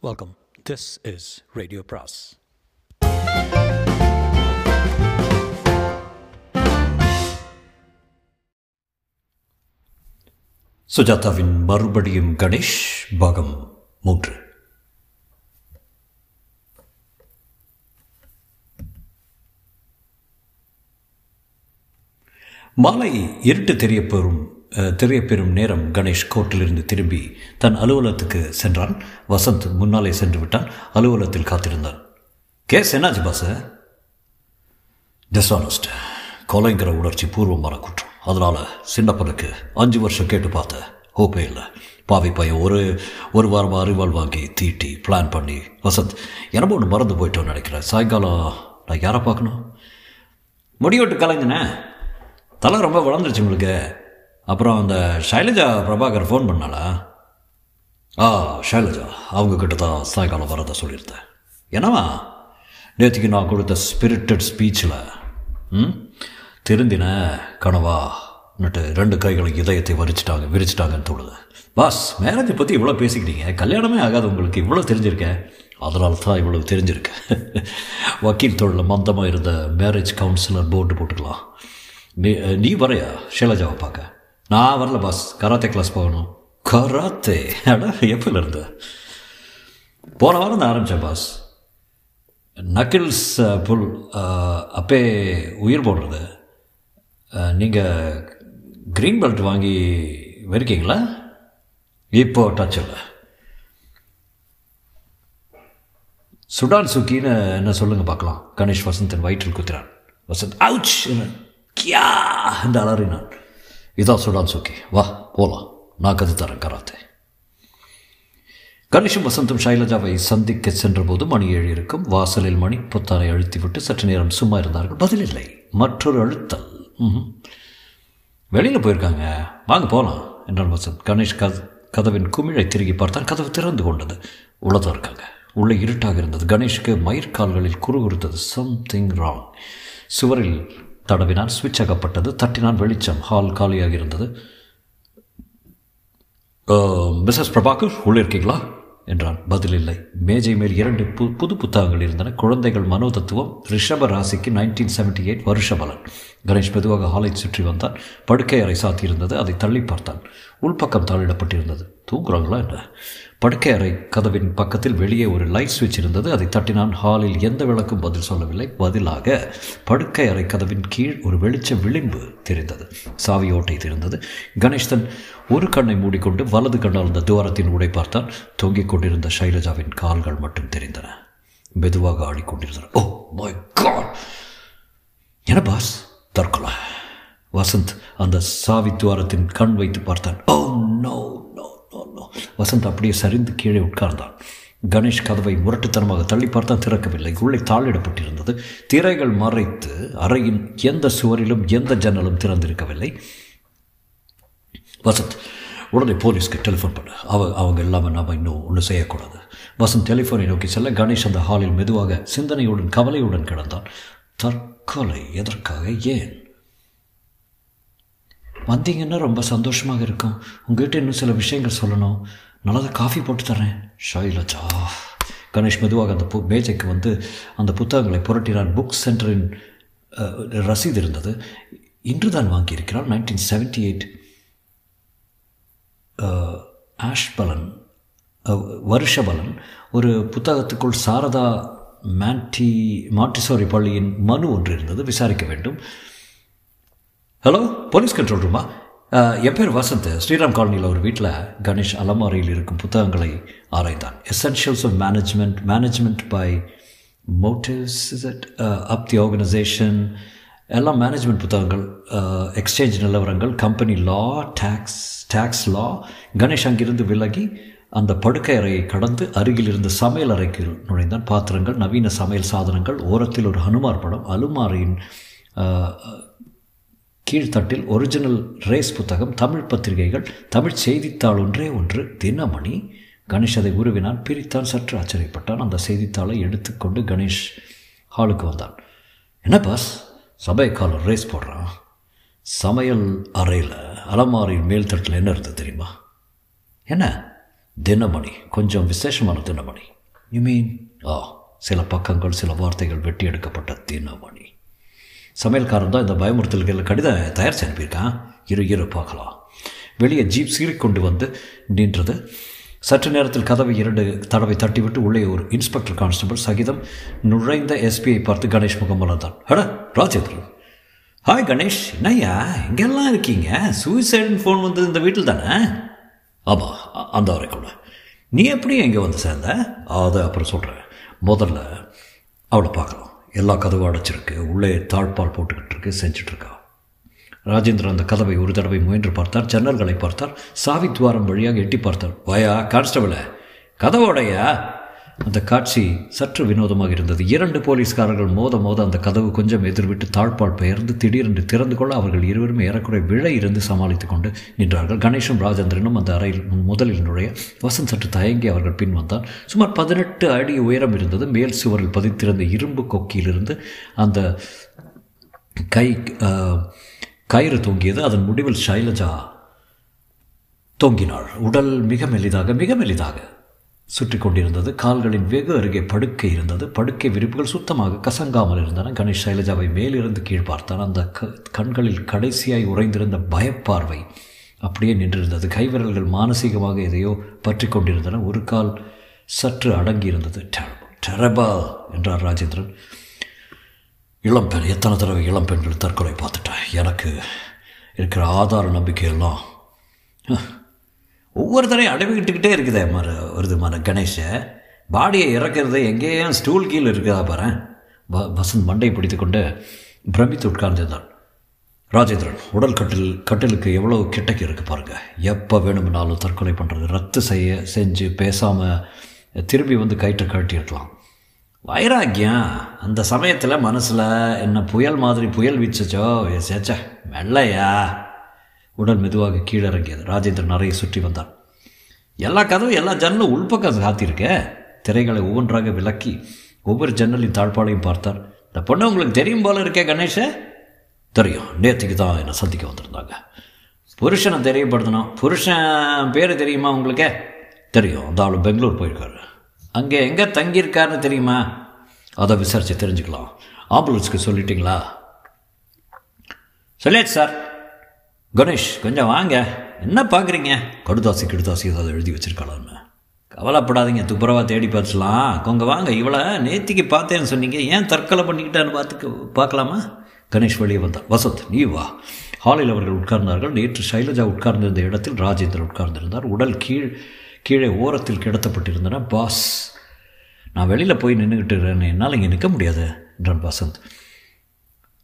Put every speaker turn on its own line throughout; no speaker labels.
Welcome this is radio பிராஸ் சுஜாதாவின் மறுபடியும் கணேஷ் பாகம் மூன்று. மாலை இருட்டு தெரியப்பெறும் அஹ், தெரியப்பெறும் நேரம் கணேஷ் கோர்ட்டிலிருந்து திரும்பி தன் அலுவலகத்துக்கு சென்றான். வசந்த் முன்னாலே சென்று விட்டான். அலுவலகத்தில் காத்திருந்தான். கேஸ் என்னாச்சு பாஸ் டிஸ்ஆனஸ்ட் கொலைங்கிற உணர்ச்சி பூர்வமான குற்றம். அதனால் சின்னப்பனுக்கு அஞ்சு வருஷம் கேட்டு பார்த்த ஹோப்பே இல்லை. பாவி பையன் ஒரு ஒரு வாரமாக அறிவாள் வாங்கி தீட்டி பிளான் பண்ணி வசந்த் எனக்கு ஒன்று மறந்து போயிட்டோன்னு நினைக்கிறேன். சாயங்காலம் நான் யாரை பார்க்கணும்? முடிவெட்டு கலைஞனே. தலை ரொம்ப வளர்ந்துருச்சு உங்களுக்கு. அப்புறம் அந்த ஷைலஜா பிரபாகர் ஃபோன் பண்ணாளா? ஆ ஷைலஜா அவங்க கிட்ட தான் சாயங்காலம் வரதா சொல்லியிருந்தேன். என்னவா நேற்றுக்கு நான் கொடுத்த ஸ்பிரிட்டட் ஸ்பீச்சில் ம் திருந்தின கனவா நட்டு ரெண்டு கைகளுக்கு இதயத்தை வரிச்சிட்டாங்க விரிச்சிட்டாங்கன்னு தோணுது. பாஸ் மேரேஜை பற்றி இவ்வளோ பேசிக்கிட்டீங்க. கல்யாணமே ஆகாது உங்களுக்கு. இவ்வளோ தெரிஞ்சிருக்கேன் அதனால தான் இவ்வளவு தெரிஞ்சிருக்கேன் வக்கீல் தொழில் மந்தமாக இருந்த மேரேஜ் கவுன்சிலர் போர்டு போட்டுக்கலாம். நீ நீ வரையா? ஷைலஜாவை பார்க்க. நான் வரல பாஸ் கராத்தே கிளாஸ் போகணும். கராத்தே அடா எப்போல இருந்து போன வாரம் தான் ஆரம்பித்தேன் பாஸ் நக்கிள்ஸ் புல் uh, அப்பே உயிர் போடுறது. நீங்கள் க்ரீன் பெல்ட் வாங்கி வெறுக்கீங்களா? இப்போ டச் இல்லை. சுடான் சுக்கின்னு என்ன சொல்லுங்க பார்க்கலாம். கணேஷ் வசந்தன் வயிற்றில் குத்துறான். வசந்த் அவுச் கியா! என்று அலறினான். இதான் சுடான் சுக்கி வா போலாம். நான் கதை தரேன் கராத்தே. கணேஷும் வசந்தும் ஷைலஜாவை சந்திக்க சென்றபோது மணி ஏழு இருக்கும். வாசலில் மணி புத்தானை அழுத்திவிட்டு சற்று நேரம் சும்மா இருந்தார்கள். பதில் இல்லை. மற்றொரு அழுத்தல். வெளியில் போயிருக்காங்க. வாங்க போகலாம் என்றான் வசந்த். கணேஷ் கத கதவின் குமிழை திருகி பார்த்தான். கதவு திறந்து கொண்டது. உள்ளதாக இருக்காங்க. உள்ளே இருட்டாக இருந்தது. கணேஷுக்கு மயிர்கால்களில் குறுகுறுத்தது. சம்திங் ராங் சுவரில் தடவினான் சுவிட்ச் அகப்பட்டது தட்டினான் வெளிச்சம் ஹால் காலியாக இருந்தது. மிஸ்ஸஸ் பிரபாகர் உள்ளே இருக்கீங்களா? என்றான். பதில் இல்லை. மேஜை மேல் இரண்டு பு புது புத்தகங்கள் இருந்தன. குழந்தைகள் மனோதத்துவம் ரிஷப ராசிக்கு நைன்டீன் செவன்டி எயிட் வருஷ பலன். கணேஷ் மெதுவாக ஹாலை சுற்றி வந்தான். படுக்கை அறை சாத்தியிருந்தது. அதை தள்ளி பார்த்தான். உள்பக்கம் தாளிடப்பட்டிருந்தது. தூங்குறாங்களா என்ன? படுக்கை அறை கதவின் பக்கத்தில் வெளியே ஒரு லைட் சுவிட்ச் இருந்தது. அதை தட்டினான் ஹாலில் எந்த விளக்கும் பதில் சொல்லவில்லை. பதிலாக படுக்கை அறை கதவின் கீழ் ஒரு வெளிச்ச விளிம்பு தெரிந்தது. சாவி ஓட்டை தெரிந்தது. கணேஷ் தன் ஒரு கண்ணை மூடிக்கொண்டு வலது கண்ணால் அந்த துவாரத்தின் உடை பார்த்தான். தொங்கிக் கொண்டிருந்த ஷைலஜாவின் கால்கள் மட்டும் தெரிந்தன. மெதுவாக ஆடிக்கொண்டிருந்தன. ஓ மை காட் என பாஸ் தற்கொலை. வசந்த் அந்த சாவி துவாரத்தின் கண் வைத்து பார்த்தான். Oh ஓ நோ வசந்த் அப்படியே சரிந்து கீழே உட்கார்ந்தான். கணேஷ் கதவை முரட்டுத்தனமாக தள்ளி பார்த்தான் திறக்கவில்லை. உள்ளே தாளிடப்பட்டிருந்தது. திரைகள் மறைத்து அறையின் எந்த சுவரிலும் எந்த ஜன்னலும் திறந்திருக்கவில்லை. வசந்த் உடனே போலீஸ்க்கு டெலிஃபோன் பண்ண. அவ அவங்க இல்லாமல் நாம் இன்னும் ஒன்றும் செய்யக்கூடாது. வசந்த் டெலிஃபோனை நோக்கி செல்ல கணேஷ் அந்த ஹாலில் மெதுவாக சிந்தனையுடன் கவலையுடன் கிடந்தான். தற்கொலை எதற்காக ஏன்? வந்தீங்கன்னா ரொம்ப சந்தோஷமாக இருக்கும். உங்ககிட்ட இன்னும் சில விஷயங்கள் சொல்லணும். நல்லதாக காஃபி போட்டு தரேன் ஷைலஜா. கணேஷ் மெதுவாக அந்த பு மேஜைக்கு வந்து அந்த புத்தகங்களை புரட்டினான் புக் சென்டரின் ரசீது இருந்தது. இன்று தான் வாங்கியிருக்கிறான் நைன்டீன் செவன்டி எயிட். ஆஷ்பலன் வருஷபலன். ஒரு புத்தகத்துக்குள் சாரதா மேண்டி மாட்டிசோரி பள்ளியின் மனு ஒன்று இருந்தது. விசாரிக்க வேண்டும். ஹலோ போலீஸ் கண்ட்ரோல் ரூமா என் பேர் வசந்த். ஸ்ரீராம் காலனியில் ஒரு வீட்டில் கணேஷ் அலமாரியில் இருக்கும் புத்தகங்களை ஆராய்ந்தான். Essentials of management management by motives is it up the organization எல்லாம் மேனேஜ்மெண்ட் புத்தகங்கள் எக்ஸ்சேஞ்ச் நிலவரங்கள் company law tax tax law Ganesh அங்கிருந்து விலகி அந்த படுக்கை அறையை கடந்து அருகில் இருந்த சமையல் அறைக்கு நுழைந்தான். பாத்திரங்கள் நவீன சமையல் சாதனங்கள் ஓரத்தில் ஒரு ஹனுமார் படம் அலுமாரியின் கீழ்த்தட்டில் ஒரிஜினல் ரேஸ் புத்தகம் தமிழ் பத்திரிகைகள் தமிழ் செய்தித்தாள் ஒன்றே ஒன்று. தினமணி. கணேஷ் அதை உருவினான் பிரித்தான் சற்று ஆச்சரியப்பட்டான். அந்த செய்தித்தாளை எடுத்துக்கொண்டு கணேஷ் ஹாலுக்கு வந்தான். என்ன பாஸ் சபைக்காலர் ரேஸ் போடுறான். சமையல் அறையில் அலமாரியின் மேல் தட்டில் என்ன இருந்தது தெரியுமா? என்ன? தினமணி. கொஞ்சம் விசேஷமான தினமணி. யூ மீன் ஆ. சில பக்கங்கள் சில வார்த்தைகள் வெட்டி எடுக்கப்பட்ட தினமணி. சமையல்காரன் தான் இந்த பயமுறுத்தல்கள் கடிதம் தயாரித்து அனுப்பியிருக்கான் இரு இரு பார்க்கலாம். வெளியே ஜீப் சீறிக்கொண்டு வந்து நின்றது. சற்று நேரத்தில் கதவை இரண்டு தடவை தட்டிவிட்டு உள்ளே ஒரு இன்ஸ்பெக்டர் கான்ஸ்டபிள் சகிதம் நுழைந்த எஸ்பியை பார்த்து கணேஷ் முகம் வளர்ந்தான் ஹட ராஜேந்திரன். ஹாய் கணேஷ். என்னய்யா? இங்கெல்லாம் இருக்கீங்க? சூசைடுன்னு ஃபோன் வந்தது இந்த வீட்டில் தானே ஆமாம் அந்த வரைக்கும். நீ எப்படி எங்கே வந்து சேர்ந்த? அதை அப்புறம் சொல்கிறேன் முதல்ல அவளை பார்க்கலாம். எல்லா கதவும் அடைச்சிருக்கு. உள்ளே தாழ்பால் போட்டுக்கிட்டு இருக்கு செஞ்சிட்ருக்கா. ராஜேந்திரன் அந்த கதவை ஒரு தடவை முயன்று பார்த்தார். ஜன்னல்களை பார்த்தார். சாவி துவாரம் வழியாக எட்டி பார்த்தார். வயா கான்ஸ்டபிள கதவோடையா? அந்த காட்சி சற்று வினோதமாக இருந்தது. இரண்டு போலீஸ்காரர்கள் மோத மோத அந்த கதவு கொஞ்சம் எதிர்விட்டு தாழ்பால் பெயர்ந்து திடீரென்று திறந்து கொள்ள அவர்கள் இருவரும் ஏறக்குறை விழை இருந்து சமாளித்துக் கொண்டு நின்றார்கள். கணேஷும் ராஜேந்திரனும் அந்த அறையில் முதலில் நுழைய வசந்த் சற்று தயங்கி அவர்கள் பின் வந்தான். சுமார் பதினெட்டு அடி உயரம் இருந்தது. மேல் சுவரில் பதித்திருந்த இரும்பு கொக்கியிலிருந்து அந்த கை கயிறு தொங்கியது. அதன் முடிவில் ஷைலஜா தொங்கினாள். உடல் மிக மெலிதாக மிக மெலிதாக சுற்றி கொண்டிருந்தது கால்களின் வெகு அருகே படுக்கை இருந்தது. படுக்கை விரிப்புகள் சுத்தமாக கசங்காமல் இருந்தன. கணேஷ் சைலஜாவை மேலிருந்து கீழ் பார்த்தான். அந்த க கண்களில் கடைசியாய் உறைந்திருந்த பயப்பார்வை அப்படியே நின்றிருந்தது. கைவிரல்கள் மானசீகமாக எதையோ பற்றி கொண்டிருந்தன. ஒரு கால் சற்று அடங்கியிருந்தது. டெரபா என்றார் ராஜேந்திரன். இளம்பெண் எத்தனை தடவை இளம்பெண்கள் தற்கொலை பார்த்துட்டேன் எனக்கு இருக்கிற ஆதார நம்பிக்கையெல்லாம் ஒவ்வொரு தடையும் அடைவிக்கிட்டுக்கிட்டே இருக்குதே மர வருது மர கணேஷ. பாடியை இறக்கிறது எங்கேயும் ஸ்டூல் கீழே இருக்குதா பாரு. வ வசந்த் மண்டை பிடித்து கொண்டு பிரமித்து உட்கார்ந்திருந்தான். ராஜேந்திரன் உடல் கட்டில் கட்டிலுக்கு எவ்வளோ கிட்டக்கு இருக்குது பாருங்கள் எப்போ வேணும்னாலும் தற்கொலை பண்ணுறது ரத்து செய்ய செஞ்சு பேசாமல் திரும்பி வந்து கயிற்று கழட்டியிருக்கலாம் வைராக்கியம் அந்த சமயத்தில் மனசில் என்ன புயல் மாதிரி புயல் வீச்சச்சோ சேச்ச மெல்லையா? உடல் மெதுவாக கீழிறங்கியது. ராஜேந்திரன் அறையை சுற்றி வந்தான். எல்லா கதவும் எல்லா ஜன்னலும் உள்பக்கம் காத்திருக்க திரைகளை ஒவ்வொன்றாக விலக்கி ஒவ்வொரு ஜன்னலின் தாழ்பாளையும் பார்த்தார். இந்த பொண்ணு உங்களுக்கு தெரியும் போல இருக்கே கணேஷ. தெரியும். நேற்றுக்கு தான் என்னை சந்திக்க வந்திருந்தாங்க. புருஷனை தெரியப்படுத்தணும். புருஷன் பேர் தெரியுமா உங்களுக்கு? தெரியும். அந்த ஆள் பெங்களூர் போயிருக்காரு. அங்கே எங்கே தங்கியிருக்காருன்னு தெரியுமா? அதை விசாரித்து தெரிஞ்சுக்கலாம். ஆம்புலன்ஸ்க்கு சொல்லிட்டீங்களா? சொல்லியாச்சு சார். கணேஷ் கொஞ்சம் வாங்க. என்ன பார்க்குறீங்க? கடுதாசி கெடுதாசி ஏதாவது எழுதி வச்சிருக்காளான்னு கவலைப்படாதீங்க துப்புரவாக தேடி பார்த்துலாம் கொங்க வாங்க. இவளை நேத்திக்கு பார்த்தேன்னு சொன்னீங்க. ஏன் தற்கொலை பண்ணிக்கிட்டான்னு பார்த்துக்கு பார்க்கலாமா? கணேஷ் வெளியே வந்தான். வசந்த் நீ வா. ஹாலில் அவர்கள் உட்கார்ந்தார்கள். நேற்று சைலஜா உட்கார்ந்திருந்த இடத்தில் ராஜேந்திரன் உட்கார்ந்திருந்தார். உடல் கீழ் கீழே ஓரத்தில் கிடத்தப்பட்டிருந்தன. பாஸ் நான் வெளியில் போய் நின்றுக்கிட்டு இருக்கிறேன் என்னால் இங்கே நிற்க முடியாது என்றான் வசந்த்.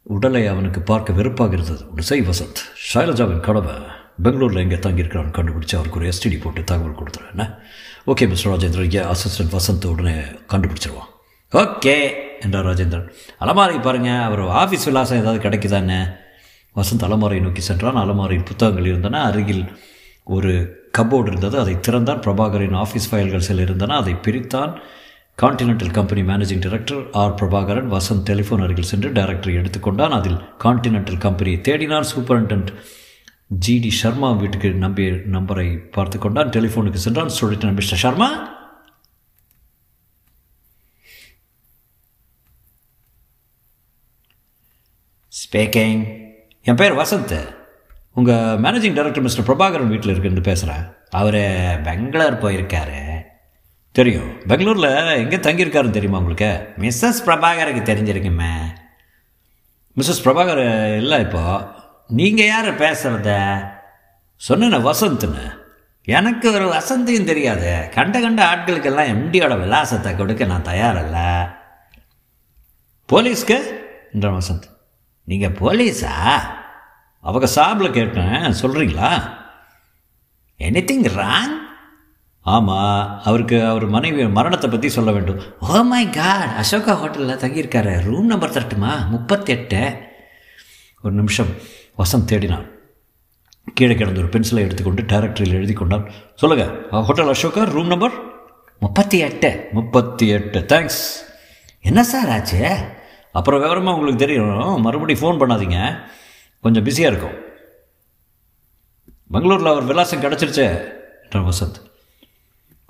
உடலை அவனுக்கு பார்க்க வெறுப்பாக இருந்தது ஒரு வசந்த். ஷைலஜாவின் கனவை. பெங்களூரில் எங்கே தங்கியிருக்கிறான்னு கண்டுபிடிச்சி அவருக்கு ஒரு எஸ்டிடி போட்டு தகவல் கொடுத்துரு. என்ன? Okay mister Rajendran. A assistant Vasanth உடனே கண்டுபிடிச்சிருவான். ஓகே என்றார் ராஜேந்திரன். அலமாரி பாருங்கள் அவர் ஆஃபீஸ் விலாசம் ஏதாவது கிடைக்குதானே வசந்த் அலமாரியை நோக்கி சென்றான். அலமாரியில் புத்தகங்கள் இருந்தன. அருகில் ஒரு கபோர்டு இருந்தது. அதை திறந்தான். பிரபாகரின் ஆஃபீஸ் ஃபைல்கள் சில இருந்தன. அதை பிரித்தான். Continental company managing director R Prabhakaran Vasanth telephone அருகில் சென்று டைரக்டரை எடுத்துக்கொண்டான். அதில் கான்டினென்டல் கம்பெனியை தேடினார். சூப்பரண்டன்ட் ஜிடி சர்மா வீட்டுக்கு நம்பி நம்பரை பார்த்து கொண்டான். டெலிஃபோனுக்கு சென்றான். சொல்லிட்டான் மிஸ்டர் சர்மா ஸ்பேக்கிங் என் பேர் வசந்த். உங்கள் மேனேஜிங் டைரக்டர் மிஸ்டர் பிரபாகரன் வீட்டில் இருக்குன்னு பேசுகிறேன் அவர் பெங்களூர் போயிருக்காரு. தெரியும். பெங்களூரில் எங்கே தங்கியிருக்காருன்னு தெரியுமா உங்களுக்கு? மிஸ்ஸஸ் பிரபாகருக்கு தெரிஞ்சிருக்குமே. மிஸ்ஸஸ் பிரபாகர் இல்லை இப்போ நீங்கள் யார் பேசுகிறத சொன்ன வசந்த்னு. எனக்கு ஒரு வசந்தியும் தெரியாது. கண்ட கண்ட ஆட்களுக்கெல்லாம் எம்டியோட விலாசத்தை கொடுக்க நான் தயாரில்ல. போலீஸ்க்கு? என்ற வசந்த். நீங்கள் போலீஸா? அவங்க சாப்பில் கேட்டேன். சொல்கிறீங்களா எனி திங் ராங் ஆமாம் அவருக்கு அவர் மனைவி மரணத்தை பற்றி சொல்ல வேண்டும். ஓ மை காட் அசோகா ஹோட்டலில் தங்கியிருக்காரு. ரூம் நம்பர் தரட்டுமா? முப்பத்தி எட்டு ஒரு நிமிஷம். வசந்த் தேடினான். கீழே கிடந்த ஒரு பென்சிலை எடுத்துக்கொண்டு டைரக்டரியில் எழுதி கொண்டான். சொல்லுங்கள் ஹோட்டல் அசோகா ரூம் நம்பர் முப்பத்தி எட்டு முப்பத்தி எட்டு தேங்க்ஸ் என்ன சார் ஆச்சு? அப்புறம் விவரமாக உங்களுக்கு தெரியும். மறுபடியும் ஃபோன் பண்ணாதீங்க. கொஞ்சம் பிஸியாக இருக்கும். பெங்களூரில் அவர் விலாசம் கிடச்சிருச்சே என்றான் வசந்த்.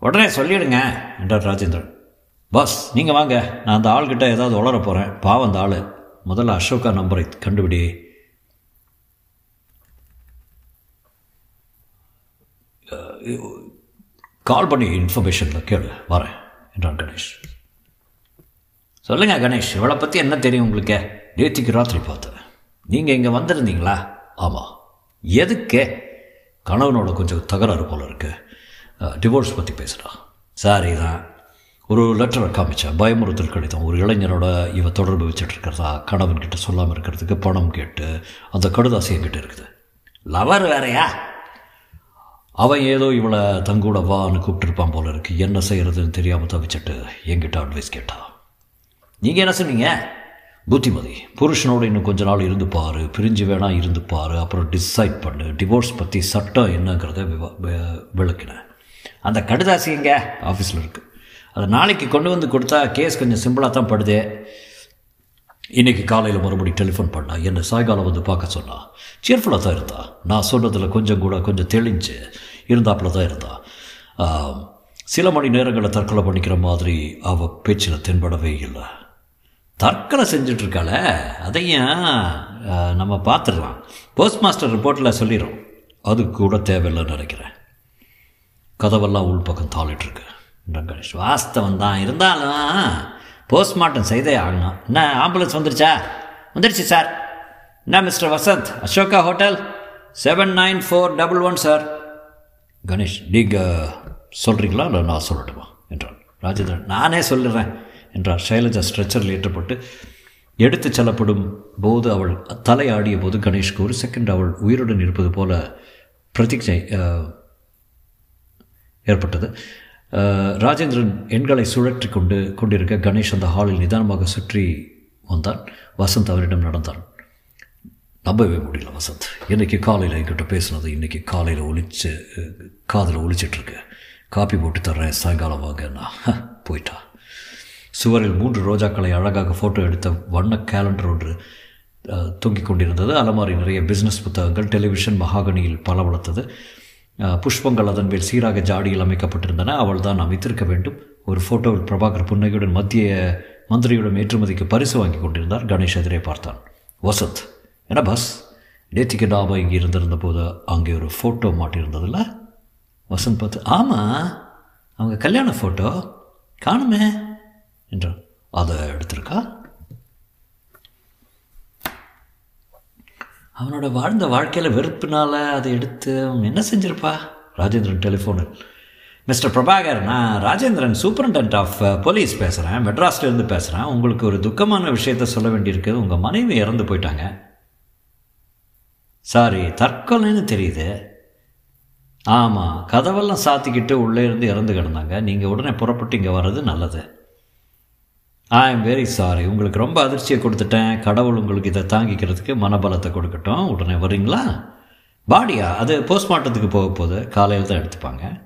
உடனே சொல்லிடுங்க என்றார் ராஜேந்திரன். பாஸ் நீங்கள் வாங்க. நான் அந்த ஆள்கிட்ட ஏதாவது உளர போகிறேன் பாவம் அந்த ஆள். முதல்ல அசோகா நம்பரை கண்டுபிடி. கால் பண்ணி இன்ஃபர்மேஷனில் கேளு. வரேன் என்றான் கணேஷ். சொல்லுங்கள் கணேஷ். இவளை பற்றி என்ன தெரியும் உங்களுக்கு? நேற்றுக்கு ராத்திரி பார்த்தேன். நீங்கள் இங்கே வந்திருந்தீங்களா? ஆமாம் எதுக்கு? கணவனோட கொஞ்சம் தகராறு போல இருக்குது டிவோர்ஸ் பற்றி பேசுகிறா சாரி தான் ஒரு லெட்டரை காமிச்சேன் பயமுறுத்தல் கடிதம். ஒரு இளைஞரோட இவ தொடர்பு வச்சுட்டு இருக்கிறதா கணவன்கிட்ட சொல்லாமல் இருக்கிறதுக்கு பணம் கேட்டு அந்த கடுதாசி என்கிட்ட இருக்குது. லவர் வேறையா? அவன் ஏதோ இவளை தங்கூட வான்னு கூப்பிட்டுருப்பான் போல இருக்கு. என்ன செய்கிறதுன்னு தெரியாமல் தவிச்சிட்டு என்கிட்ட அட்வைஸ் கேட்டா. நீங்கள் என்ன சொன்னீங்க? புத்திமதி புருஷனோடு இன்னும் கொஞ்ச நாள் இருந்து பாரு. பிரிஞ்சு வேணா இருந்து பாரு. அப்புறம் டிசைட் பண்ணு. டிவோர்ஸ் பற்றி சட்டம் என்னங்கிறத விவா விளக்கினேன் அந்த கடுதாசி எங்கே ஆஃபீஸில் இருக்குது அதை நாளைக்கு கொண்டு வந்து கொடுத்தா கேஸ் கொஞ்சம் சிம்பிளாக தான் படுதே. இன்றைக்கி காலையில் மறுபடியும் டெலிஃபோன் பண்ணா என்னை சாயங்காலம் வந்து பார்க்க சொன்னா? சியர்ஃபுல்லாக தான் இருந்தா. நான் சொன்னதில் கொஞ்சம் கூட கொஞ்சம் தெளிஞ்சு இருந்தாப்புல தான் இருந்தா. சில மணி நேரங்களில் தற்கொலை பண்ணிக்கிற மாதிரி அவள் பேச்சில் தென்படவே இல்லை. தற்கொலை செஞ்சிட்ருக்காள? அதையும் நம்ம பார்த்துடலாம் போஸ்ட் மாஸ்டர் ரிப்போர்ட்டில் சொல்லிடும் அது கூட தேவையில்லைன்னு நினைக்கிறேன். கதவெல்லாம் உள் பக்கம் தாளிட்டுருக்கு. கணேஷ் வாஸ்தவம் தான். இருந்தாலும் போஸ்ட்மார்ட்டம் செய்தே ஆகணும். என்ன ஆம்புலன்ஸ் வந்துருச்சா? வந்துருச்சு சார். என்ன mister Vasanth? Ashoka hotel seven nine four double one sir Ganesh நீங்கள் சொல்கிறீங்களா இல்லை நான் சொல்லட்டுமா? என்றார். ராஜேந்திரன் நானே சொல்லுறேன் என்றார். சைலஜா ஸ்ட்ரெச்சரில் ஏற்றப்பட்டு எடுத்து செல்லப்படும் போது அவள் தலையாடிய போது கணேஷ்க்கு ஒரு செகண்ட் அவள் உயிருடன் இருப்பது போல பிரதிஜை ஏற்பட்டது. ராஜேந்திரன் எண்களை சுழற்றி கொண்டு கொண்டிருக்க கணேஷ் அந்த ஹாலில் நிதானமாக சுற்றி வந்தான். வசந்த் அவரிடம் நடந்தான். நம்பவே முடியல வசந்த். இன்றைக்கி காலையில் என்கிட்ட பேசுனது இன்றைக்கி காலையில் ஒழிச்சு காதில் ஒழிச்சிட்ருக்கு காப்பி போட்டு தர்றேன் சாயங்காலம் வாங்கண்ணா. போயிட்டா. சுவரில் மூன்று ரோஜாக்களை அழகாக ஃபோட்டோ எடுத்த வண்ண கேலண்டர் ஒன்று தொங்கிக் கொண்டிருந்தது. அலமாரி நிறைய பிஸ்னஸ் புத்தகங்கள் டெலிவிஷன் மகாகனியில் பலவளர்த்தது புஷ்பங்கள் அதன் மேல் சீராக ஜாடியில் அமைக்கப்பட்டிருந்தன. அவள் தான் அமைத்திருக்க வேண்டும். ஒரு ஃபோட்டோவில் பிரபாகர் புன்னகையுடன் மத்திய மந்திரியுடன் ஏற்றுமதிக்கு பரிசு வாங்கி கொண்டிருந்தார். கணேஷ் எதிரே பார்த்தான். வசந்த் என்ன பஸ்? நேத்திக்கு டாபா இங்கே இருந்திருந்த போது அங்கே ஒரு ஃபோட்டோ மாட்டியிருந்ததில்ல? வசந்த் பார்த்து ஆமாம் அவங்க கல்யாண ஃபோட்டோ காணுமே. என்றான். அதை எடுத்திருக்கா? அவனோட வாழ்ந்த வாழ்க்கையில் வெறுப்பினால் அதை எடுத்து அவன் என்ன செஞ்சிருப்பா? ராஜேந்திரன் டெலிஃபோனில் மிஸ்டர் பிரபாகர் நான் Rajendran superintendent of police uh, பேசுகிறேன் மெட்ராஸ்லேருந்து பேசுகிறேன் உங்களுக்கு ஒரு துக்கமான விஷயத்த சொல்ல வேண்டியிருக்கு. உங்கள் மனைவி இறந்து போயிட்டாங்க. சாரி தற்கொலைன்னு தெரியுது. ஆமாம் கதவெல்லாம் சாத்திக்கிட்டு உள்ளே இருந்து இறந்து கிடந்தாங்க. நீங்கள் உடனே புறப்பட்டு இங்கே வர்றது நல்லது. ஐ எம் வெரி சாரி உங்களுக்கு ரொம்ப அதிர்ச்சியை கொடுத்துட்டேன். கடவுள் உங்களுக்கு இதை தாங்கிக்கிறதுக்கு மனபலத்தை கொடுக்கட்டும். உடனே வரீங்களா? பாடியா அது போஸ்ட்மார்ட்டத்துக்கு போக போகுது. காலையில் தான் எடுத்துப்பாங்க.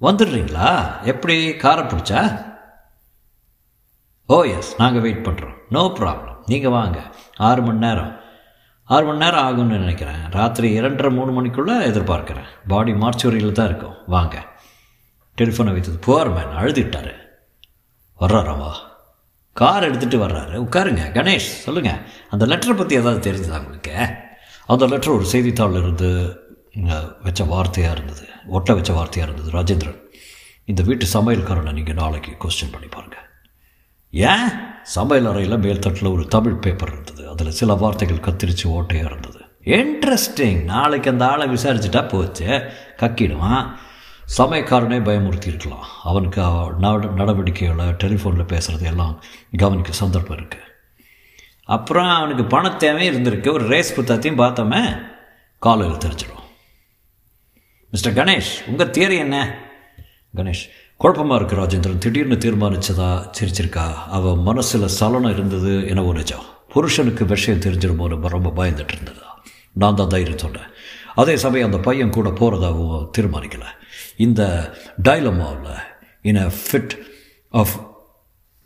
வந்துடுறீங்களா? எப்படி? காரை பிடிச்சா? ஓ எஸ் நாங்கள் வெயிட் பண்ணுறோம் நோ ப்ராப்ளம் நீங்கள் வாங்க. ஆறு மணி நேரம். ஆறு மணி நேரம் ஆகும்னு நினைக்கிறேன். ராத்திரி இரண்டரை மூணு மணிக்குள்ளே எதிர்பார்க்குறேன். பாடி மார்ச்சுவரியில் தான் இருக்கும். வாங்க. டெலிஃபோனை வைத்தது. புவர் மேன் அழுதுட்டாரு. வர்றாராவா கார் எடுத்துகிட்டு வர்றாரு. உட்காருங்க. கணேஷ் சொல்லுங்கள் அந்த லெட்டரை பற்றி ஏதாவது தெரிஞ்சுதா உங்களுக்கு? அந்த லெட்டர் ஒரு செய்தித்தாளில் இருந்து வச்ச வார்த்தையாக இருந்தது. ஒட்ட வச்ச வார்த்தையாக இருந்தது ராஜேந்திரன். இந்த வீட்டு சமையல்காரனை நீங்கள் நாளைக்கு கொஸ்டின் பண்ணி பாருங்கள் ஏன்? சமையல் அறையில் மேல்தட்டில் ஒரு தமிழ் பேப்பர் இருந்தது. அதில் சில வார்த்தைகள் கத்திரிச்சு ஓட்டையாக இருந்தது. இன்ட்ரெஸ்டிங் நாளைக்கு அந்த ஆளை விசாரிச்சுட்டா போச்சு. கக்கிடுவான். சமயக்காரனே பயமுறுத்தி இருக்கலாம் அவனுக்கு நட நடவடிக்கைகளை டெலிஃபோனில் பேசுகிறது எல்லாம் கவனிக்க சந்தர்ப்பம் இருக்குது அப்புறம் அவனுக்கு பண தேவை இருந்திருக்கு. ஒரு ரேஸ் புத்தகத்தையும் பார்த்தோமே காலையில் தெரிஞ்சிடும். மிஸ்டர் கணேஷ் உங்கள் தியரி என்ன? கணேஷ் குழப்பமாக இருக்கு ராஜேந்திரன். திடீர்னு தீர்மானிச்சதா சிரிச்சிருக்கா? அவள் மனசில் சலனம் இருந்தது என நிஜம். புருஷனுக்கு விஷயம் தெரிஞ்சிருமோன்னு ரொம்ப பயந்துட்டு இருந்ததா? நான் தான் தைரியம் சொன்னேன். அதே சமயம் அந்த பையன் கூட போகிறதாகவும் தீர்மானிக்கலை. இந்த டைலமாவில் இன் அ ஃபிட் ஆஃப்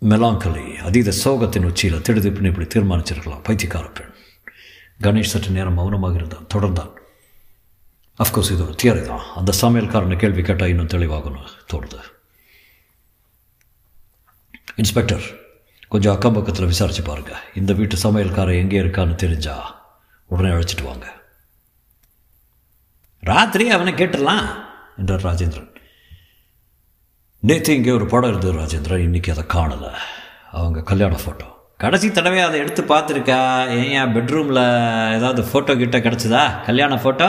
மெலாங்கலி அதீத சோகத்தின் உச்சியில் திடுதிப்புன்னு இப்படி தீர்மானிச்சிருக்கலாம் பைத்தியக்கார பெண். கணேஷ் சற்று நேரம் மௌனமாக இருந்தான் தொடர்ந்தான். அஃப்கோர்ஸ் இது ஒரு தியரி தான். அந்த சமையல்காரனை கேள்வி கேட்டால் இன்னும் தெளிவாகணும் தோணுது. இன்ஸ்பெக்டர் கொஞ்சம் அக்கம் பக்கத்தில் பாருங்கள் இந்த வீட்டு சமையல்காரன் எங்கே இருக்கான்னு தெரிஞ்சா உடனே அழைச்சிட்டு வாங்க.
ராத்திரி அவனை கேட்டுடலாம்
என்றார் ராஜேந்திரன். நேற்று இங்கே ஒரு படம் இருந்தது ராஜேந்திரன். இன்னைக்கு அதை காணலை. அவங்க கல்யாண ஃபோட்டோ
கடைசி தடவை அதை எடுத்து பார்த்துருக்கா? ஏன் பெட்ரூமில் ஏதாவது ஃபோட்டோ கிட்ட கிடச்சிதா? கல்யாண ஃபோட்டோ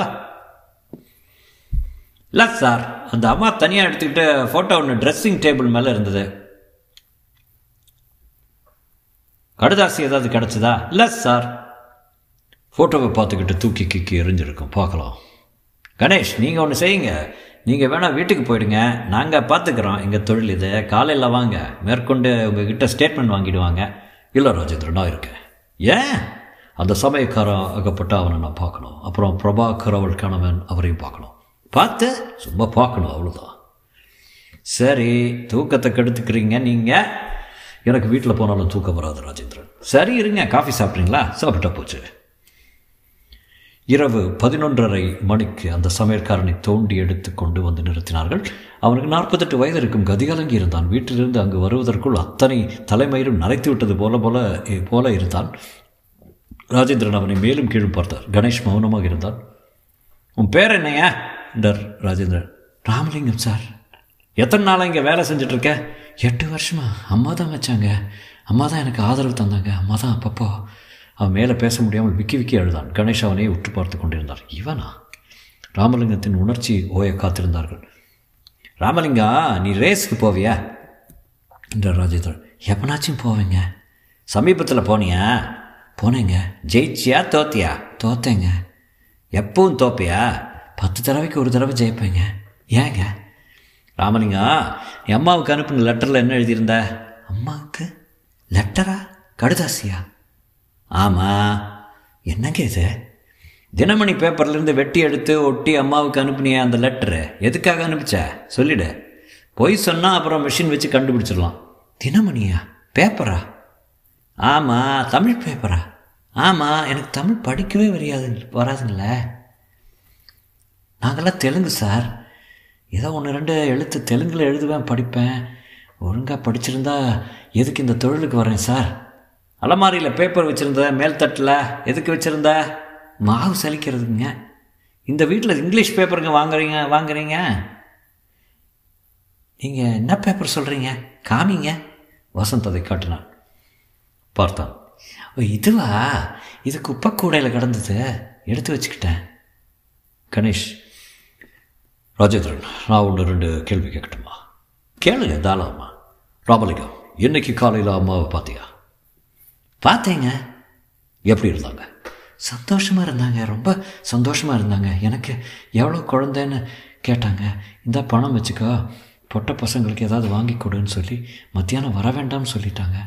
இல்லை சார். அந்த அம்மா தனியாக எடுத்துக்கிட்டு ஃபோட்டோ ஒன்று ட்ரெஸ்ஸிங் டேபிள் மேலே இருந்தது. கடுதாசி ஏதாவது கிடச்சிதா? இல்லை சார்.
ஃபோட்டோவை பார்த்துக்கிட்டு தூக்கி கிக்கி எரிஞ்சிருக்கும். பார்க்கலாம்.
கணேஷ் நீங்கள் ஒன்று செய்யுங்க. நீங்கள் வேணால் வீட்டுக்கு போயிடுங்க. நாங்கள் பார்த்துக்குறோம் எங்கள் தொழில் இது. காலையில் வாங்க. மேற்கொண்டு உங்ககிட்ட ஸ்டேட்மெண்ட் வாங்கிடுவாங்க.
இல்லை ராஜேந்திரனா இருக்கேன்.
ஏன்?
அந்த சமயக்காரன் அகப்பட்டு அவனை நான் பார்க்கணும். அப்புறம் பிரபாகர் அவள் கணவன் அவரையும் பார்க்கணும்.
பார்த்து
சும்மா பார்க்கணும் அவ்வளோதான்
சரி தூக்கத்தை கெடுத்துக்கிறீங்க நீங்கள்
எனக்கு வீட்டில் போனாலும் தூக்கம் வராது ராஜேந்திரன்.
சரி இருங்க. காஃபி சாப்பிட்றீங்களா?
சாப்பிட்டா போச்சு. இரவு பதினொன்றரை மணிக்கு அந்த சமையற்காரனை தோண்டி எடுத்து கொண்டு வந்து நிறுத்தினார்கள். அவனுக்கு நாற்பத்தெட்டு வயது இருக்கும் கதிகலங்கி இருந்தான். வீட்டிலிருந்து அங்கு வருவதற்குள் அத்தனை தலைமயிரும் நரைத்து விட்டது போல போல போல இருந்தான். ராஜேந்திரன் அவனை மேலும் கீழும் பார்த்தார். கணேஷ் மௌனமாக இருந்தான்.
உன் பேர் என்னையா?
என்றார் ராஜேந்திரன்.
ராமலிங்கம் சார்.
எத்தனை நாளாக இங்கே வேலை செஞ்சிட்ருக்க?
எட்டு வருஷமா. அம்மா தான் வச்சாங்க. அம்மா தான் எனக்கு ஆதரவு தந்தாங்க. அம்மா தான் அப்பப்போ
அவன் மேலே பேச முடியாமல் விக்கி விக்கி அழுதான். கணேஷ் அவனை உற்று பார்த்து கொண்டிருந்தார். இவனா? ராமலிங்கத்தின் உணர்ச்சி ஓய காத்திருந்தார்கள்.
ராமலிங்கா நீ ரேஸுக்கு போவியா?
என்றார் ராஜேந்திரன்.
எப்பனாச்சும் போவேங்க.
சமீபத்தில் போனியா?
போனேங்க.
ஜெயிச்சியா தோத்தியா?
தோத்தேங்க.
எப்பவும் தோப்பியா?
பத்து தடவைக்கு ஒரு தடவை ஜெயிப்பேங்க. ஏங்க?
ராமலிங்கா என் அம்மாவுக்கு அனுப்புன லெட்டரில் என்ன எழுதியிருந்த?
அம்மாவுக்கு? லெட்டரா? கடுதாசியா?
ஆமாம்
என்னங்க இது?
தினமணி பேப்பர்லேருந்து வெட்டி எடுத்து ஒட்டி அம்மாவுக்கு அனுப்புனிய அந்த லெட்டரு எதுக்காக அனுப்பிச்ச? சொல்லிடு. பொய் சொன்னால் அப்புறம் மிஷின் வச்சு கண்டுபிடிச்சிடலாம்.
தினமணியா? பேப்பரா
ஆமாம் தமிழ்
பேப்பரா ஆமாம் எனக்கு தமிழ் படிக்கவே வரையாது வராதுங்களே. நாங்கள்லாம் தெலுங்கு சார். ஏதோ ஒன்று ரெண்டு எழுத்து தெலுங்கில் எழுதுவேன் படிப்பேன். ஒழுங்காக படிச்சிருந்தா எதுக்கு இந்த தொழிலுக்கு வரேன் சார்?
அலமாரியில் பேப்பர் வச்சுருந்த மேல்தட்டில் எதுக்கு வச்சுருந்த?
மாவு சலிக்கிறதுங்க.
இந்த வீட்டில் இங்கிலீஷ் பேப்பருங்க வாங்குறீங்க வாங்குறீங்க?
நீங்கள் என்ன பேப்பர் சொல்கிறீங்க காமிங்க.
வசந்த் அதை காட்டினான். பார்த்தான்.
ஓ இதுவா? இது குப்பை கூடையில் கிடந்தது. எடுத்து வச்சுக்கிட்டேன்.
கணேஷ் ராஜேந்திரன் நான் ஒன்று ரெண்டு கேள்வி கேட்கட்டுமா
கேளுங்க தாராளமா.
ராமலிங்கம் இன்னைக்கு காலையில் அம்மாவை பார்த்தியா?
பார்த்தேங்க
எப்படி இருந்தாங்க?
சந்தோஷமாக இருந்தாங்க. ரொம்ப சந்தோஷமாக இருந்தாங்க. எனக்கு எவ்வளோ குழந்தைன்னு கேட்டாங்க. இந்த பணம் வச்சுக்கோ. பொட்ட பசங்களுக்கு ஏதாவது வாங்கி கொடுன்னு சொல்லி மத்தியானம் வர வேண்டாம்னு சொல்லிட்டாங்க.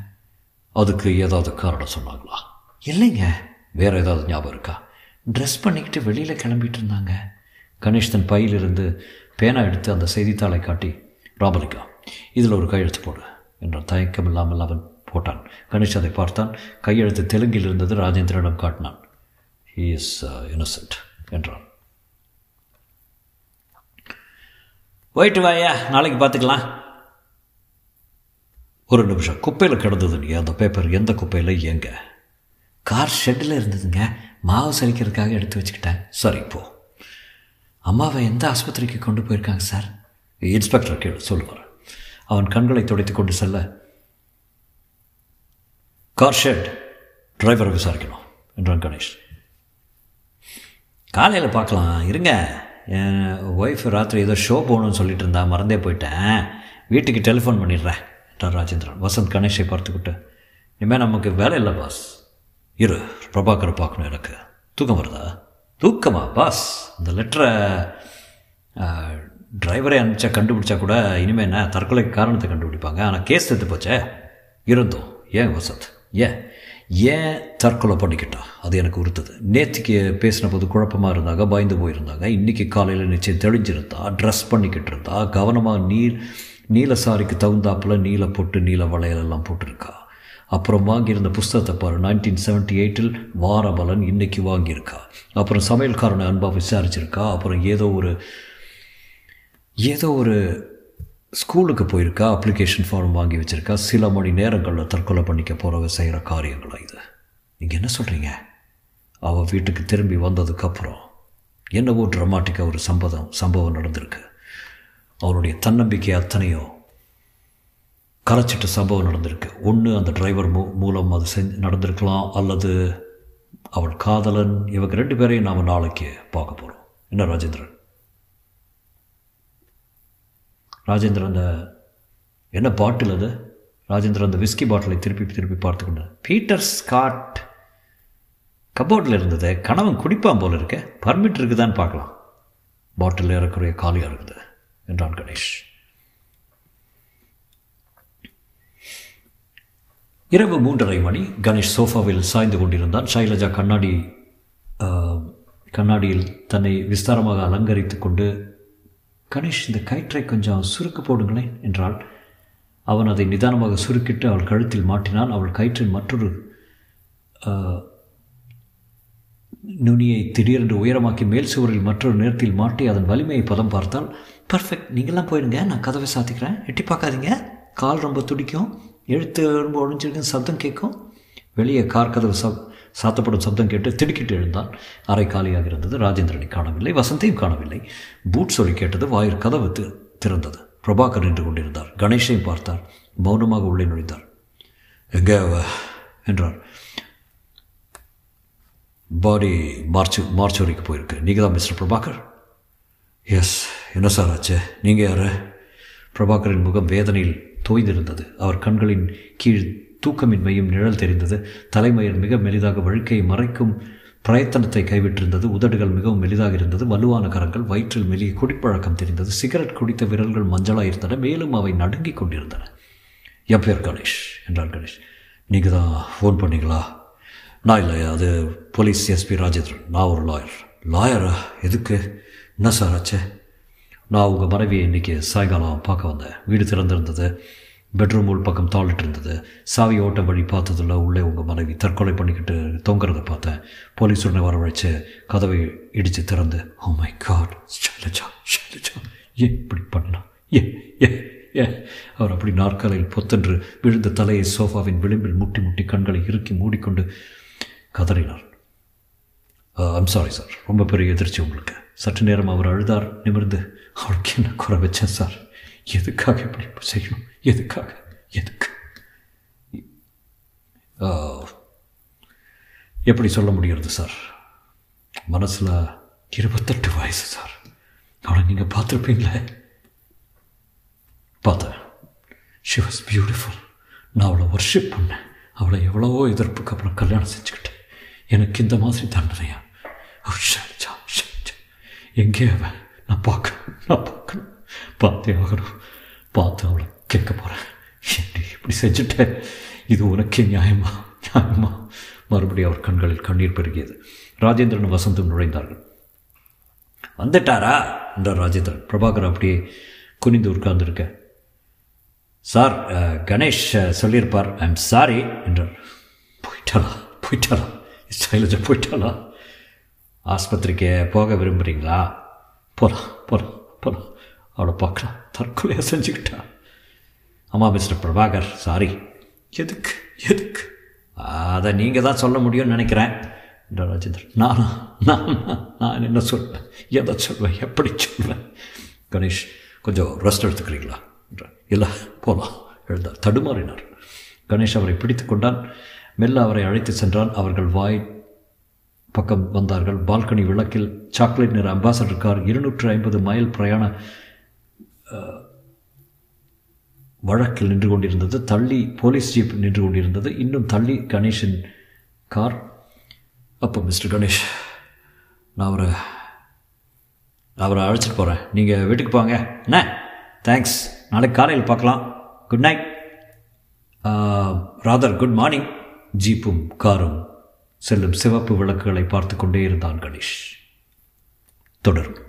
அதுக்கு ஏதாவது காரணம் சொன்னாங்களா?
இல்லைங்க.
வேற ஏதாவது ஞாபகம் இருக்கா?
ட்ரெஸ் பண்ணிக்கிட்டு வெளியில் கிளம்பிட்டு இருந்தாங்க.
கணேஷ் தன் பையிலிருந்து பேனா எடுத்து அந்த செய்தித்தாளை காட்டி ராமலிங்கம் இதில் ஒரு கையெழுத்து போடு என்ற தயக்கம் இல்லாமல் அவன் போட்டான். கணேஷ் அதை பார்த்தான். கையெழுத்து தெலுங்கில் இருந்தது ராஜேந்திரனிடம் காட்டினான். ஹீ இஸ் இன்னசென்ட் என்றான்.
போயிட்டு வாயா நாளைக்கு பார்த்துக்கலாம்.
ஒரு நிமிஷம். குப்பையில் கிடந்தது நீ. அந்த பேப்பர் எந்த குப்பையில்? எங்க?
கார் ஷெட்டில் இருந்ததுங்க. மாவு சலிக்கிறதுக்காக எடுத்து வச்சுக்கிட்டேன்.
சரி போ.
அம்மாவை எந்த ஆஸ்பத்திரிக்கு கொண்டு போயிருக்காங்க சார்?
இன்ஸ்பெக்டர் கேளு சொல்லுவார். அவன் கண்களை துடைத்து கொண்டு செல்ல கார் ஷெட் டிரைவரை விசாரிக்கணும். என்றான் கணேஷ்.
காலையில் பார்க்கலாம். இருங்க. என் ஒய்ஃப் ராத்திரி ஏதோ ஷோ போகணும்னு சொல்லிட்டு இருந்தா மறந்தே போயிட்டேன். வீட்டுக்கு டெலிஃபோன் பண்ணிடுறேன்
என்றார் ராஜேந்திரன். வசந்த் கணேஷை பார்த்துக்கிட்டு இனிமேல் நமக்கு வேலை இல்லை பாஸ் இரு பிரபாகரை பார்க்கணும் எனக்கு. தூக்கம் வருதா? தூக்கமா பாஸ் இந்த லெட்டரை டிரைவரே அனுப்பிச்சா கண்டுபிடிச்சா கூட இனிமேல் என்ன தற்கொலைக்கு காரணத்தை கண்டுபிடிப்பாங்க. ஆனால் கேஸ் எடுத்து போச்சே. இருந்தோம். ஏன் வசந்த்? ஏன் ஏன் தற்கொலை பண்ணிக்கிட்டா? அது எனக்கு உறுத்துது. நேற்றுக்கு பேசின போது குழப்பமாக இருந்தாங்க பயந்து போயிருந்தாங்க. இன்றைக்கி காலையில் நிச்சயம் தெளிஞ்சிருந்தா ட்ரெஸ் பண்ணிக்கிட்டு இருந்தா கவனமாக நீர் நீல சாரிக்கு தகுந்தாப்புல நீல பொட்டு நீல வளையல் எல்லாம் போட்டிருக்கா. அப்புறம் வாங்கியிருந்த புஸ்தகத்தை பாரு நைன்டீன் செவன்ட்டி எயிட்டில் வாரபலன் இன்னைக்கு வாங்கியிருக்கா. அப்புறம் சமையல்காரனை அன்பாக விசாரிச்சிருக்கா. அப்புறம் ஏதோ ஒரு ஏதோ ஒரு ஸ்கூலுக்கு போயிருக்கா? அப்ளிகேஷன் ஃபார்ம் வாங்கி வச்சுருக்கா? சில மணி நேரங்களில் தற்கொலை பண்ணிக்க போகிறவ செய்கிற காரியங்களா இது? நீங்கள் என்ன சொல்கிறீங்க அவள் வீட்டுக்கு திரும்பி வந்ததுக்கப்புறம் என்னவோ ட்ரமாட்டிக்காக ஒரு சம்பவம் சம்பவம் நடந்திருக்கு. அவனுடைய தன்னம்பிக்கை அத்தனையோ கரைச்சிட்ட சம்பவம் நடந்திருக்கு. ஒன்று அந்த டிரைவர் மூ மூலம் அது செஞ்சு நடந்திருக்கலாம் அல்லது அவள் காதலன் இவங்க ரெண்டு பேரையும் நாம் நாளைக்கு பார்க்க போகிறோம் என்ன ராஜேந்திரன்? ராஜேந்திரன் அந்த என்ன பாட்டில் அது? ராஜேந்திரன் அந்த விஸ்கி பாட்டிலை திருப்பி திருப்பி பார்த்து கொண்டார் பீட்டர் ஸ்காட் கபோர்டில் இருந்தது கணவன் குடிப்பான் போல இருக்க பர்மிட் இருக்குதான்னு பார்க்கலாம். பாட்டில் ஏறக்குறைய காலியாக இருக்குது என்றான் கணேஷ். இரவு மூன்றரை மணி கணேஷ் சோஃபாவில் சாய்ந்து கொண்டிருந்தான். சைலஜா கண்ணாடி கண்ணாடியில் தன்னை விஸ்தாரமாக அலங்கரித்து கொண்டு கணேஷ் இந்த கயிற்றை கொஞ்சம் சுருக்கு போடுங்களேன் என்றாள். அவன் அதை நிதானமாக சுருக்கிட்டு அவள் கழுத்தில் மாட்டினான். அவள் கயிற்றின் மற்றொரு நுனியை திடீரென்று உயரமாக்கி மேல் சுவரில் மற்றொரு நேரத்தில் மாட்டி அதன் வலிமையை பதம் பார்த்தால் பர்ஃபெக்ட். நீங்களாம் போயிடுங்க. நான் கதவை சாத்திக்கிறேன். எட்டி பார்க்காதீங்க. கால் ரொம்ப துடிக்கும். எழுத்து ரொம்ப ஒழிஞ்சிருக்குன்னு சப்தம் கேட்கும். வெளியே கார் கதவு சப் சாத்தப்படும் சப்தம் கேட்டு திடுக்கிட்டு எழுந்தான். அறை காலியாக இருந்தது. ராஜேந்திரனை காணவில்லை. வசந்தையும் காணவில்லை. பூட் சொல்லி கேட்டது வாயிற் கதவு திறந்தது. பிரபாகர் நின்று கொண்டிருந்தார். கணேஷையும் பார்த்தார். மௌனமாக உள்ளே நுழைந்தார். எங்கே என்றார். பாடி மார்ச் மார்ச்சோரிக்கு போயிருக்கு நீங்கள் தான் மிஸ்டர் பிரபாகர்? எஸ் என்ன சார் ஆச்சு? நீங்கள் யார்? பிரபாகரின் முகம் வேதனையில் தோய்ந்திருந்தது. அவர் கண்களின் கீழ் தூக்கமின்மையும் நிழல் தெரிந்தது. தலைமயிர் மிக மெலிதாக வழுக்கையை மறைக்கும் பிரயத்தனத்தை கைவிட்டிருந்தது. உதடுகள் மிகவும் மெலிதாக இருந்தது. வலுவான கரங்கள் வயிற்றில் மெலிய குடிப்பழக்கம் தெரிந்தது. சிகரெட் குடித்த விரல்கள் மஞ்சளாக இருந்தன. மேலும் அவை நடுங்கிக் கொண்டிருந்தன. என் கணேஷ் என்றார் கணேஷ். நீங்கள் தான் ஃபோன் பண்ணீங்களா? நான் இல்லை அது போலீஸ் எஸ்பி ராஜேந்திரன். நான் ஒரு லாயர். லாயரா? எதுக்கு? என்ன சார் ஆச்சு? நான் உங்கள் மனைவியை இன்றைக்கி சாயங்காலம் பார்க்க வந்தேன். வீடு திறந்திருந்தது. பெட்ரூம் உள் பக்கம் தாளிட்டு இருந்தது. சாவி ஓட்ட வழி பார்த்ததில் உள்ளே உங்கள் மனைவி தற்கொலை பண்ணிக்கிட்டு தொங்குறதை பார்த்தேன் போலீஸ் உடனே வரவழைச்சு கதவை இடித்து திறந்து oh my god Shailaja Shailaja ஏன் இப்படி பண்ணலாம் ஏ ஏ ஏ அவர் அப்படி நாற்காலையில் பொத்தென்று விழுந்த தலையை சோஃபாவின் விளிம்பில் முட்டி முட்டி கண்களை இறுக்கி மூடிக்கொண்டு கதறினார். ஐம் சாரி சார் ரொம்ப பெரிய எதிர்ச்சி உங்களுக்கு. சற்று நேரம் அவர் அழுதார் நிமிர்ந்து அவருக்கு என்ன குறை வச்சேன் சார் எதுக்காக இப்படி செய்யணும் எதுக்காக எதுக்கு எப்படி சொல்ல முடிகிறது சார் மனசில் இருபத்தெட்டு வயசு சார் அவளை நீங்கள் பார்த்துருப்பீங்களே பார்த்தேன் ஷி வாஸ் பியூட்டிஃபுல் நான் அவளை ஒர்ஷிப் பண்ணேன் அவளை எவ்வளவோ எதிர்ப்புக்கு அப்புறம் கல்யாணம் செஞ்சுக்கிட்டேன் எனக்கு இந்த மாதிரி தண்டனையா எங்கே அவன் நான் பார்க்கணும் நான் பார்க்கணும் பார்த்தே ஆகணும் பார்த்து அவளை கேட்க போகிறேன் எப்படி இப்படி செஞ்சுட்டேன் இது உனக்கே நியாயமா? நியாயமா? மறுபடியும் அவர் கண்களில் கண்ணீர் பெருகியது. ராஜேந்திரன் வசந்தும் நுழைந்தார்கள். வந்துட்டாரா? என்றார் ராஜேந்திரன். பிரபாகர் அப்படியே குனிந்து உட்கார்ந்துருக்க. சார் கணேஷ் சொல்லியிருப்பார். ஐ எம் சாரி என்றார். போயிட்டாளா? போயிட்டாளா? சைலஜா போயிட்டாளா? ஆஸ்பத்திரிக்கு போக விரும்புகிறீங்களா போகலாம் போகலாம் போகலாம் அவளை பார்க்கலாம். தற்கொலையாக செஞ்சுக்கிட்டா. ஆமாம் மிஸ்டர் பிரபாகர் சாரி எதுக்கு எதுக்கு? அதை நீங்கள் தான் சொல்ல முடியும்னு நினைக்கிறேன் என்றார் ராஜேந்திரன். நானா நான் நான் என்ன சொல்வேன்? எதை சொல்வேன்? எப்படி சொல்வேன்? கணேஷ் கொஞ்சம் ரெஸ்ட் எடுத்துக்கிறீங்களா? என்றார். இல்லை போகலாம் எழுந்தார். தடுமாறினார். கணேஷ் அவரை பிடித்து கொண்டான். மெல்ல அவரை அழைத்து சென்றான். அவர்கள் வாய் பக்கம் வந்தார்கள். பால்கனி விளக்கில் சாக்லேட் நிற அம்பாசடர் கார் இருநூற்று ஐம்பது மைல் பிரயாண வழக்கில் நின்று கொண்டிருந்தது தள்ளி போலீஸ் ஜீப் நின்று கொண்டிருந்தது இன்னும் தள்ளி கணேஷின் கார். அப்போ மிஸ்டர் கணேஷ் நான் அவரை அவரை அழைச்சிட்டு போகிறேன் நீங்கள் வீட்டுக்கு போங்க. என்ன? தேங்க்ஸ் நாளைக்கு காலையில் பார்க்கலாம். Good night rather good morning ஜீப்பும் காரும் செல்லும் சிவப்பு விளக்குகளை பார்த்து கொண்டே இருந்தான் கணேஷ். தொடரும்.